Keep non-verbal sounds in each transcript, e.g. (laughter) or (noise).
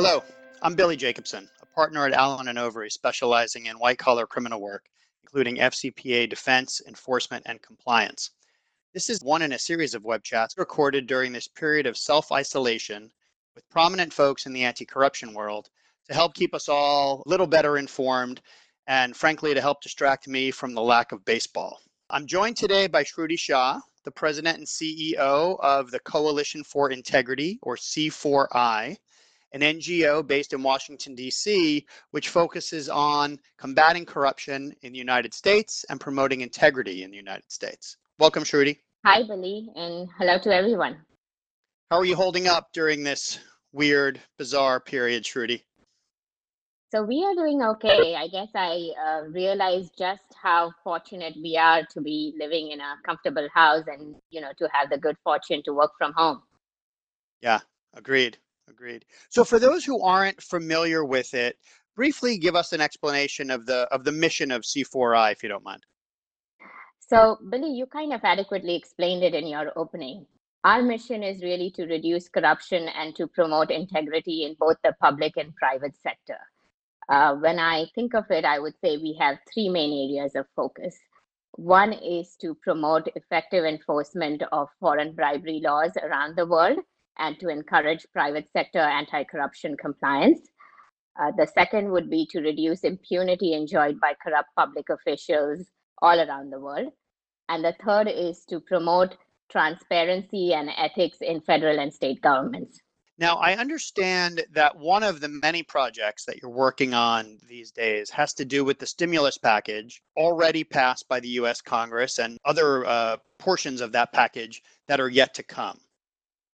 Hello, I'm Billy Jacobson, a partner at Allen Overy specializing in white collar criminal work, including FCPA defense, enforcement, and compliance. This is one in a series of web chats recorded during this period of self isolation with prominent folks in the anti corruption world to help keep us all a little better informed and, frankly, to help distract me from the lack of baseball. I'm joined today by Shruti Shah, the president and CEO of the Coalition for Integrity, or C4I, an NGO based in Washington, D.C., which focuses on combating corruption in the United States and promoting integrity in the United States. Welcome, Shruti. Hi, Billy, and hello to everyone. How are you holding up during this weird, bizarre period, Shruti? So we are doing okay. I guess I uh, realized just how fortunate we are to be living in a comfortable house and, you know, to have the good fortune to work from home. Yeah, agreed. Agreed. So for those who aren't familiar with it, briefly give us an explanation of the of the mission of C4I if you don't mind. So, Billy, you kind of adequately explained it in your opening. Our mission is really to reduce corruption and to promote integrity in both the public and private sector. Uh, when I think of it, I would say we have three main areas of focus. One is to promote effective enforcement of foreign bribery laws around the world and to encourage private sector anti corruption compliance. Uh, the second would be to reduce impunity enjoyed by corrupt public officials all around the world. And the third is to promote transparency and ethics in federal and state governments. Now, I understand that one of the many projects that you're working on these days has to do with the stimulus package already passed by the US Congress and other uh, portions of that package that are yet to come.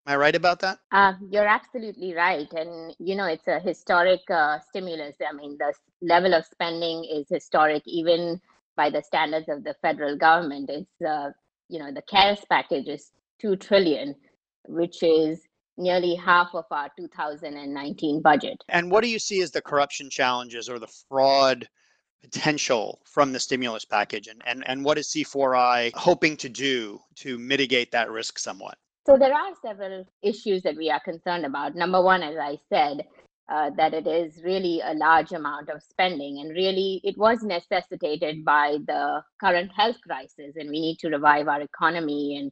Am I right about that? Uh, you're absolutely right. And, you know, it's a historic uh, stimulus. I mean, the level of spending is historic, even by the standards of the federal government. It's, uh, you know, the CARES package is 2 trillion, which is nearly half of our 2019 budget. And what do you see as the corruption challenges or the fraud potential from the stimulus package? And, and, and what is C4I hoping to do to mitigate that risk somewhat? So there are several issues that we are concerned about. Number one, as I said, uh, that it is really a large amount of spending, and really it was necessitated by the current health crisis, and we need to revive our economy and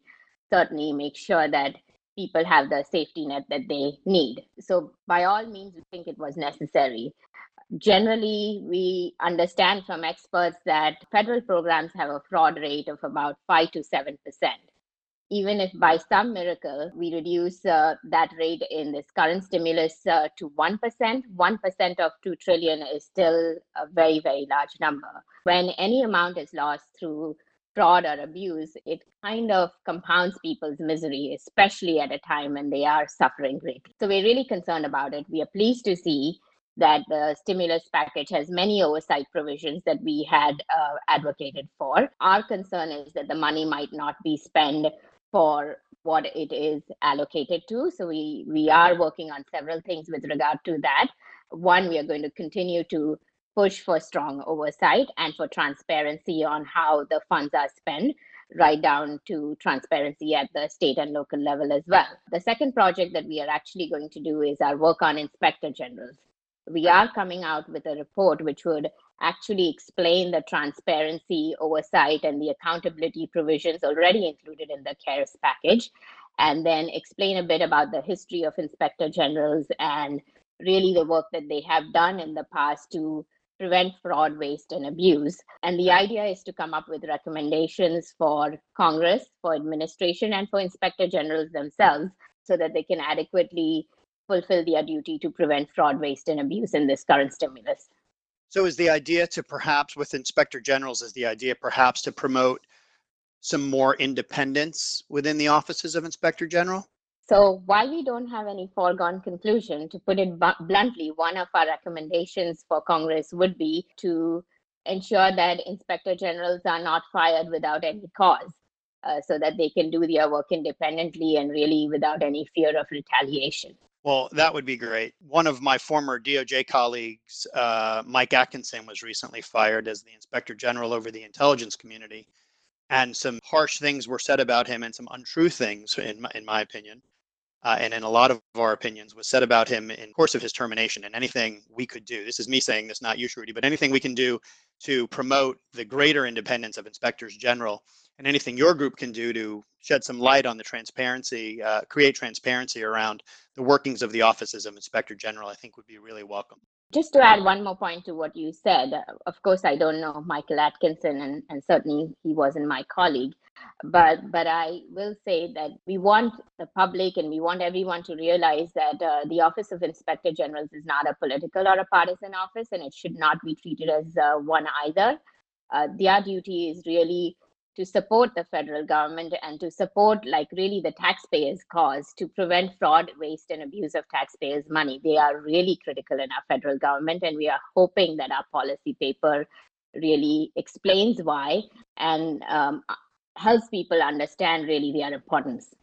certainly make sure that people have the safety net that they need. So, by all means, we think it was necessary. Generally, we understand from experts that federal programs have a fraud rate of about 5 to 7%. Even if by some miracle we reduce uh, that rate in this current stimulus uh, to 1%, 1% of 2 trillion is still a very, very large number. When any amount is lost through fraud or abuse, it kind of compounds people's misery, especially at a time when they are suffering greatly. So we're really concerned about it. We are pleased to see that the stimulus package has many oversight provisions that we had uh, advocated for. Our concern is that the money might not be spent for what it is allocated to. So we we are working on several things with regard to that. One, we are going to continue to push for strong oversight and for transparency on how the funds are spent right down to transparency at the state and local level as well. The second project that we are actually going to do is our work on inspector generals. We are coming out with a report which would actually explain the transparency, oversight, and the accountability provisions already included in the CARES package, and then explain a bit about the history of inspector generals and really the work that they have done in the past to prevent fraud, waste, and abuse. And the idea is to come up with recommendations for Congress, for administration, and for inspector generals themselves so that they can adequately fulfill their duty to prevent fraud, waste, and abuse in this current stimulus. So, is the idea to perhaps, with inspector generals, is the idea perhaps to promote some more independence within the offices of inspector general? So while we don't have any foregone conclusion, to put it bluntly, one of our recommendations for Congress would be to ensure that inspector generals are not fired without any cause. Uh, so that they can do their work independently and really without any fear of retaliation. Well, that would be great. One of my former DOJ colleagues, uh, Mike Atkinson, was recently fired as the inspector general over the intelligence community. And some harsh things were said about him and some untrue things, in my, in my opinion. uh, and in a lot of our opinions was said about him in course of his termination and anything we could do this is me saying this not you Shruti, but anything we can do to promote the greater independence of inspectors general and anything your group can do to shed some light on the transparency uh, create transparency around the workings of the offices of inspector general i think would be really welcome just to add one more point to what you said, of course, I don't know Michael Atkinson, and, and certainly he wasn't my colleague. But but I will say that we want the public and we want everyone to realize that uh, the Office of Inspector Generals is not a political or a partisan office, and it should not be treated as uh, one either. Uh, their duty is really to support the federal government and to support like really the taxpayers cause to prevent fraud waste and abuse of taxpayers money. They are really critical in our federal government and we are hoping that our policy paper really explains why and um, helps people understand really their importance.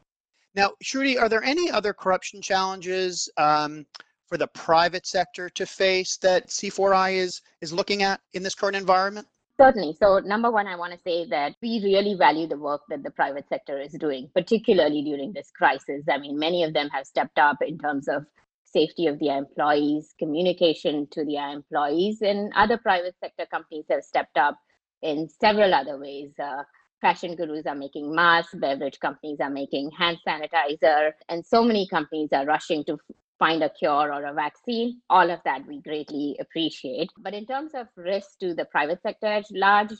Now shruti are there any other corruption challenges um, for the private sector to face that c4i is is looking at in this current environment Certainly. So, number one, I want to say that we really value the work that the private sector is doing, particularly during this crisis. I mean, many of them have stepped up in terms of safety of their employees, communication to their employees, and other private sector companies have stepped up in several other ways. Uh, fashion gurus are making masks, beverage companies are making hand sanitizer, and so many companies are rushing to find a cure or a vaccine. All of that we greatly appreciate. But in terms of risk to the private sector at large,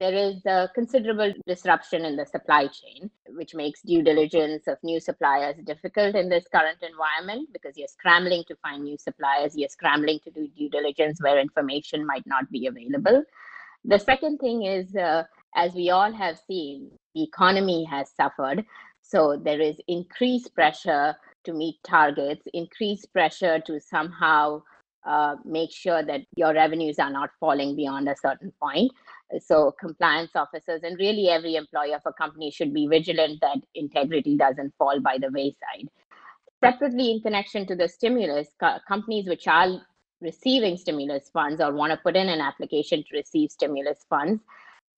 there is a considerable disruption in the supply chain, which makes due diligence of new suppliers difficult in this current environment because you're scrambling to find new suppliers, you're scrambling to do due diligence where information might not be available. The second thing is, uh, as we all have seen, the economy has suffered. So there is increased pressure to meet targets, increase pressure to somehow uh, make sure that your revenues are not falling beyond a certain point. So, compliance officers and really every employee of a company should be vigilant that integrity doesn't fall by the wayside. Separately, in connection to the stimulus, co- companies which are receiving stimulus funds or want to put in an application to receive stimulus funds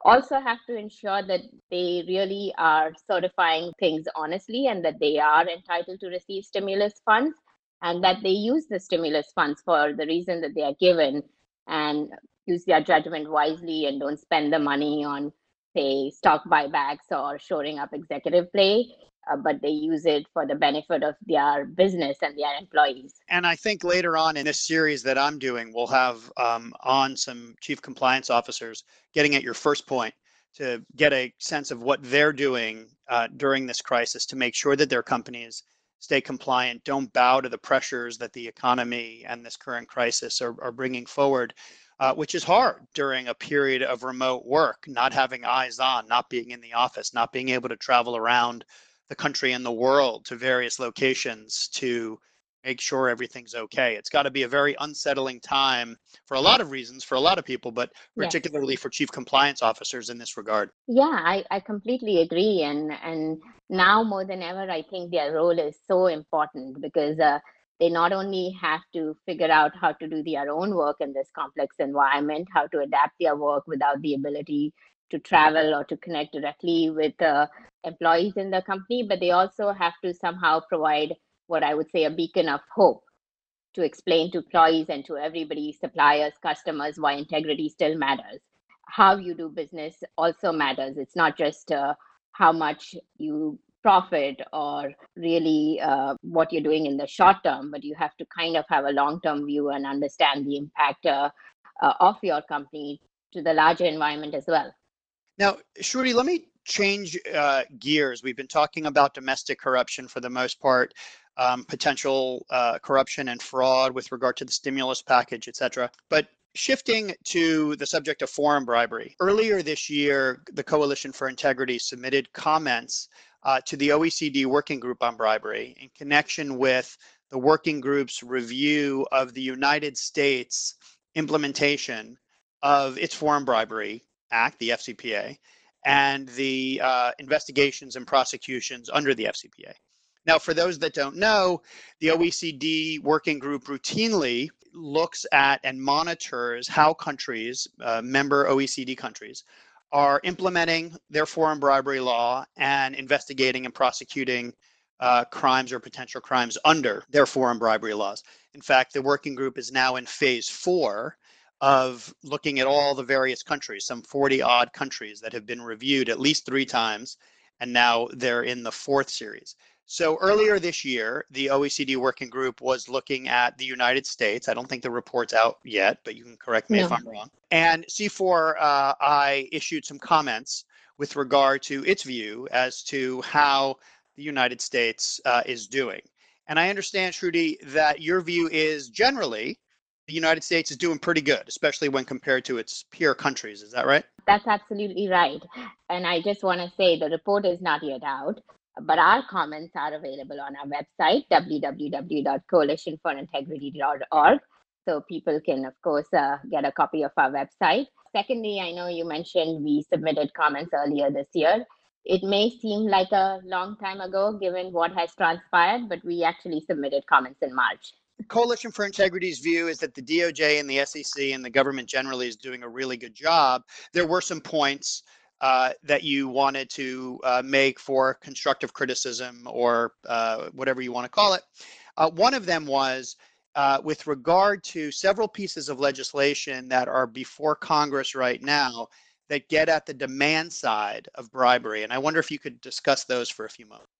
also have to ensure that they really are certifying things honestly and that they are entitled to receive stimulus funds and that they use the stimulus funds for the reason that they are given and use their judgment wisely and don't spend the money on say stock buybacks or shoring up executive play uh, but they use it for the benefit of their business and their employees. And I think later on in this series that I'm doing, we'll have um, on some chief compliance officers getting at your first point to get a sense of what they're doing uh, during this crisis to make sure that their companies stay compliant, don't bow to the pressures that the economy and this current crisis are, are bringing forward. Uh, which is hard during a period of remote work, not having eyes on, not being in the office, not being able to travel around the country and the world to various locations to make sure everything's okay. It's got to be a very unsettling time for a lot of reasons for a lot of people, but particularly yes. for chief compliance officers in this regard. Yeah, I, I completely agree. And and now more than ever, I think their role is so important because uh, they not only have to figure out how to do their own work in this complex environment, how to adapt their work without the ability to travel or to connect directly with uh, employees in the company, but they also have to somehow provide what I would say a beacon of hope to explain to employees and to everybody, suppliers, customers, why integrity still matters. How you do business also matters. It's not just uh, how much you profit or really uh, what you're doing in the short term, but you have to kind of have a long term view and understand the impact uh, uh of your company to the larger environment as well. Now, Shruti, let me change uh, gears. We've been talking about domestic corruption for the most part, um, potential uh, corruption and fraud with regard to the stimulus package, et cetera. But shifting to the subject of foreign bribery, earlier this year, the Coalition for Integrity submitted comments uh, to the OECD Working Group on Bribery in connection with the working group's review of the United States implementation of its foreign bribery Act, the FCPA, and the uh, investigations and prosecutions under the FCPA. Now, for those that don't know, the OECD working group routinely looks at and monitors how countries, uh, member OECD countries, are implementing their foreign bribery law and investigating and prosecuting uh, crimes or potential crimes under their foreign bribery laws. In fact, the working group is now in phase four of looking at all the various countries, some 40 odd countries that have been reviewed at least three times, and now they're in the fourth series. So earlier this year, the OECD working group was looking at the United States. I don't think the report's out yet, but you can correct me No. if I'm wrong. And C4I issued some comments with regard to its view as to how the United States uh, is doing. And I understand, Shruti, that your view is generally the United States is doing pretty good, especially when compared to its peer countries. Is that right? That's absolutely right. And I just want to say the report is not yet out, but our comments are available on our website, www.coalitionforintegrity.org. So people can, of course, uh, get a copy of our website. Secondly, I know you mentioned we submitted comments earlier this year. It may seem like a long time ago given what has transpired, but we actually submitted comments in March. Coalition for Integrity's view is that the DOJ and the SEC and the government generally is doing a really good job. There were some points uh, that you wanted to uh, make for constructive criticism or uh, whatever you want to call it. Uh, one of them was uh, with regard to several pieces of legislation that are before Congress right now that get at the demand side of bribery. And I wonder if you could discuss those for a few moments.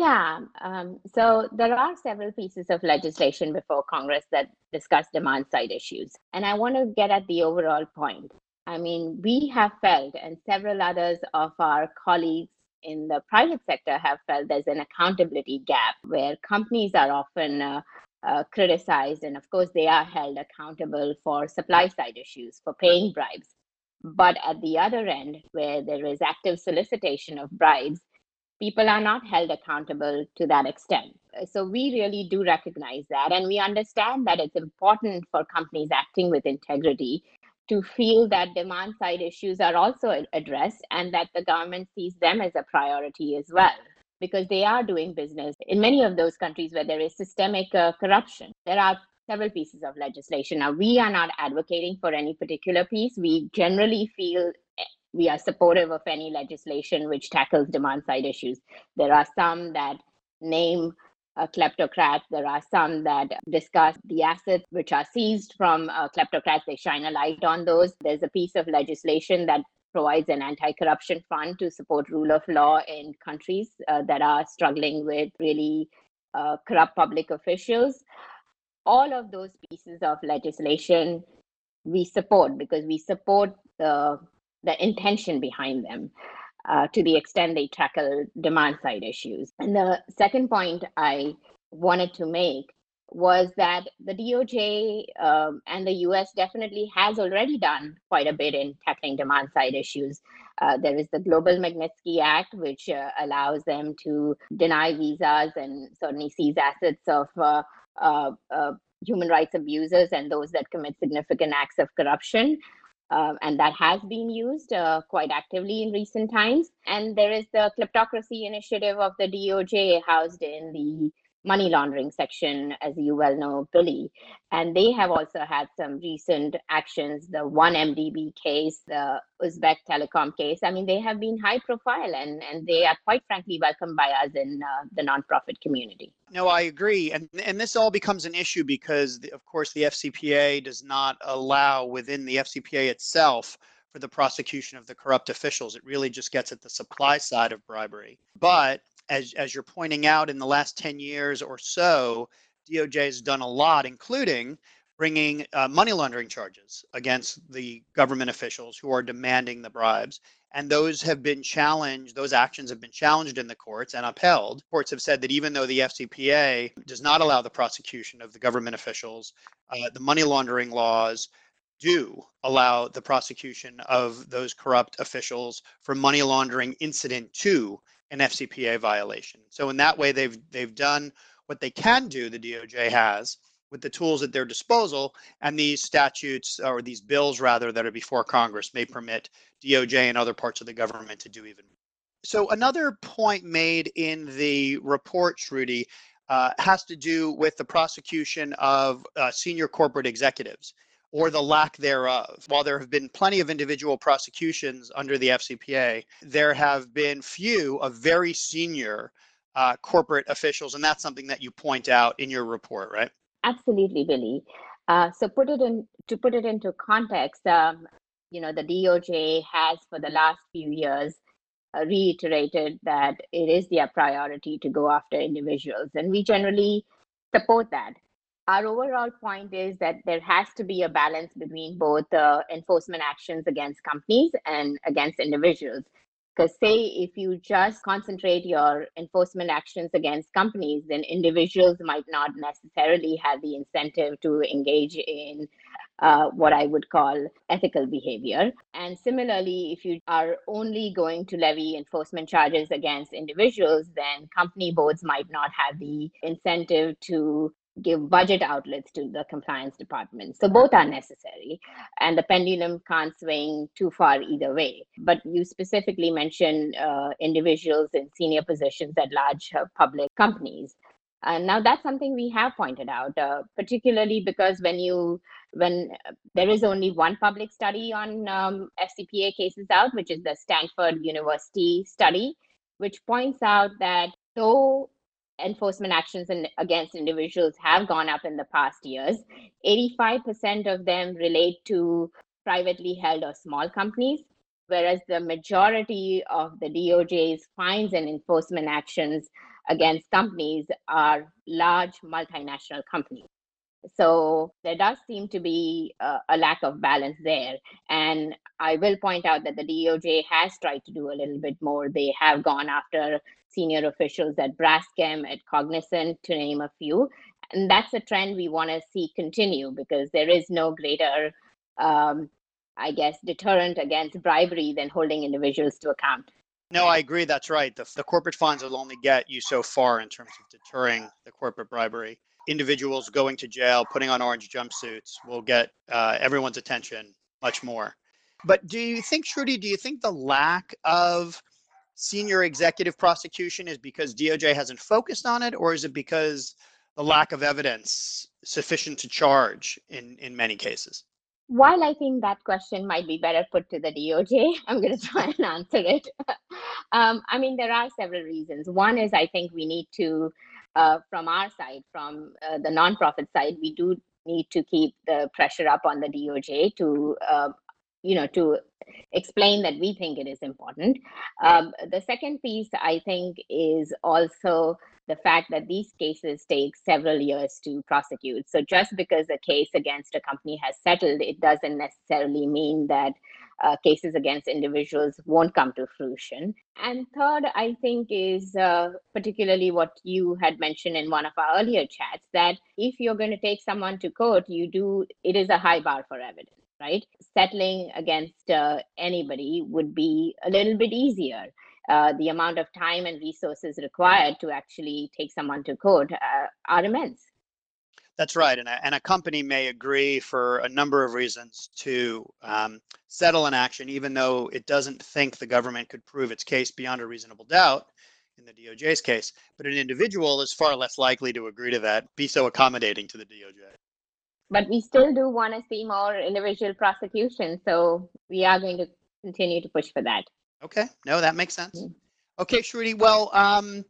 Yeah, um, so there are several pieces of legislation before Congress that discuss demand side issues. And I want to get at the overall point. I mean, we have felt, and several others of our colleagues in the private sector have felt there's an accountability gap where companies are often uh, uh, criticized, and of course, they are held accountable for supply side issues, for paying bribes. But at the other end, where there is active solicitation of bribes, people are not held accountable to that extent. So we really do recognize that. And we understand that it's important for companies acting with integrity to feel that demand side issues are also addressed and that the government sees them as a priority as well. Because they are doing business in many of those countries where there is systemic uh, corruption. There are several pieces of legislation. Now, we are not advocating for any particular piece. We generally feel we are supportive of any legislation which tackles demand side issues. There are some that name kleptocrats. There are some that discuss the assets which are seized from kleptocrats. They shine a light on those. There's a piece of legislation that provides an anti corruption fund to support rule of law in countries uh, that are struggling with really uh, corrupt public officials. All of those pieces of legislation we support because we support the the intention behind them uh, to the extent they tackle demand side issues. And the second point I wanted to make was that the DOJ um, and the US definitely has already done quite a bit in tackling demand side issues. Uh, there is the Global Magnitsky Act, which uh, allows them to deny visas and certainly seize assets of uh, uh, uh, human rights abusers and those that commit significant acts of corruption. Uh, and that has been used uh, quite actively in recent times. And there is the kleptocracy initiative of the DOJ housed in the money laundering section, as you well know, Billy. And they have also had some recent actions, the 1MDB case, the Uzbek Telecom case. I mean, they have been high profile and, and they are quite frankly welcomed by us in uh, the nonprofit community. No, I agree. And, and this all becomes an issue because, the, of course, the FCPA does not allow within the FCPA itself for the prosecution of the corrupt officials. It really just gets at the supply side of bribery. But as, as you're pointing out, in the last 10 years or so, DOJ has done a lot, including bringing uh, money laundering charges against the government officials who are demanding the bribes. And those have been challenged, those actions have been challenged in the courts and upheld. Courts have said that even though the FCPA does not allow the prosecution of the government officials, uh, the money laundering laws do allow the prosecution of those corrupt officials for money laundering incident to an FCPA violation. So in that way, they've they've done what they can do. The DOJ has with the tools at their disposal, and these statutes or these bills rather that are before Congress may permit DOJ and other parts of the government to do even. More. So another point made in the report, Shruti, uh, has to do with the prosecution of uh, senior corporate executives or the lack thereof. While there have been plenty of individual prosecutions under the FCPA, there have been few of very senior uh, corporate officials, and that's something that you point out in your report, right? Absolutely, Billy. Uh, so put it in to put it into context. Um, you know, the DOJ has for the last few years uh, reiterated that it is their priority to go after individuals, and we generally support that. Our overall point is that there has to be a balance between both uh, enforcement actions against companies and against individuals. Because, say, if you just concentrate your enforcement actions against companies, then individuals might not necessarily have the incentive to engage in uh, what I would call ethical behavior. And similarly, if you are only going to levy enforcement charges against individuals, then company boards might not have the incentive to give budget outlets to the compliance department. So both are necessary, and the pendulum can't swing too far either way. But you specifically mentioned uh, individuals in senior positions at large uh, public companies. And now that's something we have pointed out, uh, particularly because when you when there is only one public study on um, FCPA cases out, which is the Stanford University study, which points out that though enforcement actions in, against individuals have gone up in the past years. 85% of them relate to privately held or small companies, whereas the majority of the DOJ's fines and enforcement actions against companies are large multinational companies. So there does seem to be a, a, lack of balance there. And I will point out that the DOJ has tried to do a little bit more. They have gone after senior officials at Braskem, at Cognizant, to name a few. And that's a trend we want to see continue because there is no greater, um, I guess, deterrent against bribery than holding individuals to account. No, I agree. That's right. The, the corporate fines will only get you so far in terms of deterring the corporate bribery. Individuals going to jail, putting on orange jumpsuits will get uh, everyone's attention much more. But do you think, Shruti, do you think the lack of senior executive prosecution is because DOJ hasn't focused on it, or is it because the lack of evidence sufficient to charge in, in many cases? While I think that question might be better put to the DOJ, (laughs) I'm going to try and answer it. (laughs) um, I mean, there are several reasons. One is I think we need to, uh, from our side, from uh, the nonprofit side, we do need to keep the pressure up on the DOJ to uh, you know to explain that we think it is important. Um, the second piece i think is also the fact that these cases take several years to prosecute. So just because a case against a company has settled it doesn't necessarily mean that uh, cases against individuals won't come to fruition. And third, I think, is uh, particularly what you had mentioned in one of our earlier chats that if you're going to take someone to court, you do, it is a high bar for evidence right? Settling against uh, anybody would be a little bit easier. Uh, the amount of time and resources required to actually take someone to court uh, are immense. That's right. And a, and a company may agree for a number of reasons to um, settle an action, even though it doesn't think the government could prove its case beyond a reasonable doubt in the DOJ's case. But an individual is far less likely to agree to that, be so accommodating to the DOJ but we still do want to see more individual prosecution. So we are going to continue to push for that. Okay, no, that makes sense. Mm-hmm. Okay, Shruti. Well, um,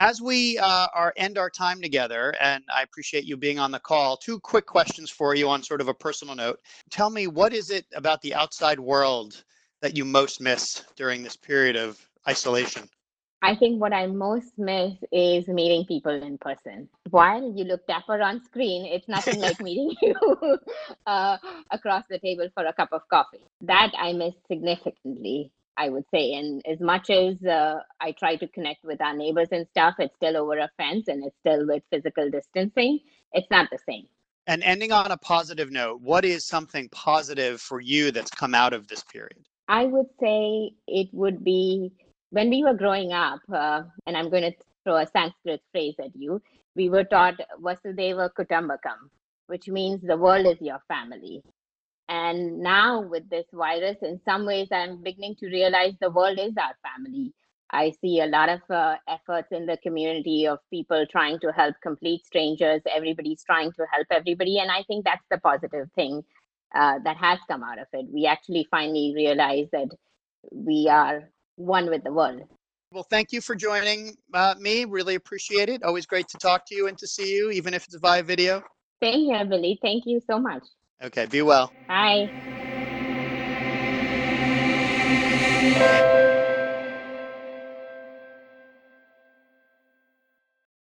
as we uh, are end our time together, and I appreciate you being on the call. Two quick questions for you on sort of a personal note. Tell me, what is it about the outside world that you most miss during this period of isolation? I think what I most miss is meeting people in person. While you look dapper on screen, it's nothing like (laughs) meeting you (laughs) uh, across the table for a cup of coffee. That I miss significantly, I would say. And as much as uh, I try to connect with our neighbors and stuff, it's still over a fence and it's still with physical distancing. It's not the same. And ending on a positive note, what is something positive for you that's come out of this period? I would say it would be when we were growing up, uh, and I'm going to throw a Sanskrit phrase at you, we were taught Vasudhaiva Kutumbakam, which means the world is your family. And now with this virus, in some ways, I'm beginning to realize the world is our family. I see a lot of uh, efforts in the community of people trying to help complete strangers. Everybody's trying to help everybody. And I think that's the positive thing uh, that has come out of it. We actually finally realize that we are one with the world. Well, thank you for joining uh, me. Really appreciate it. Always great to talk to you and to see you, even if it's via video. Same here, Billy. Thank you so much. Okay, be well. Bye.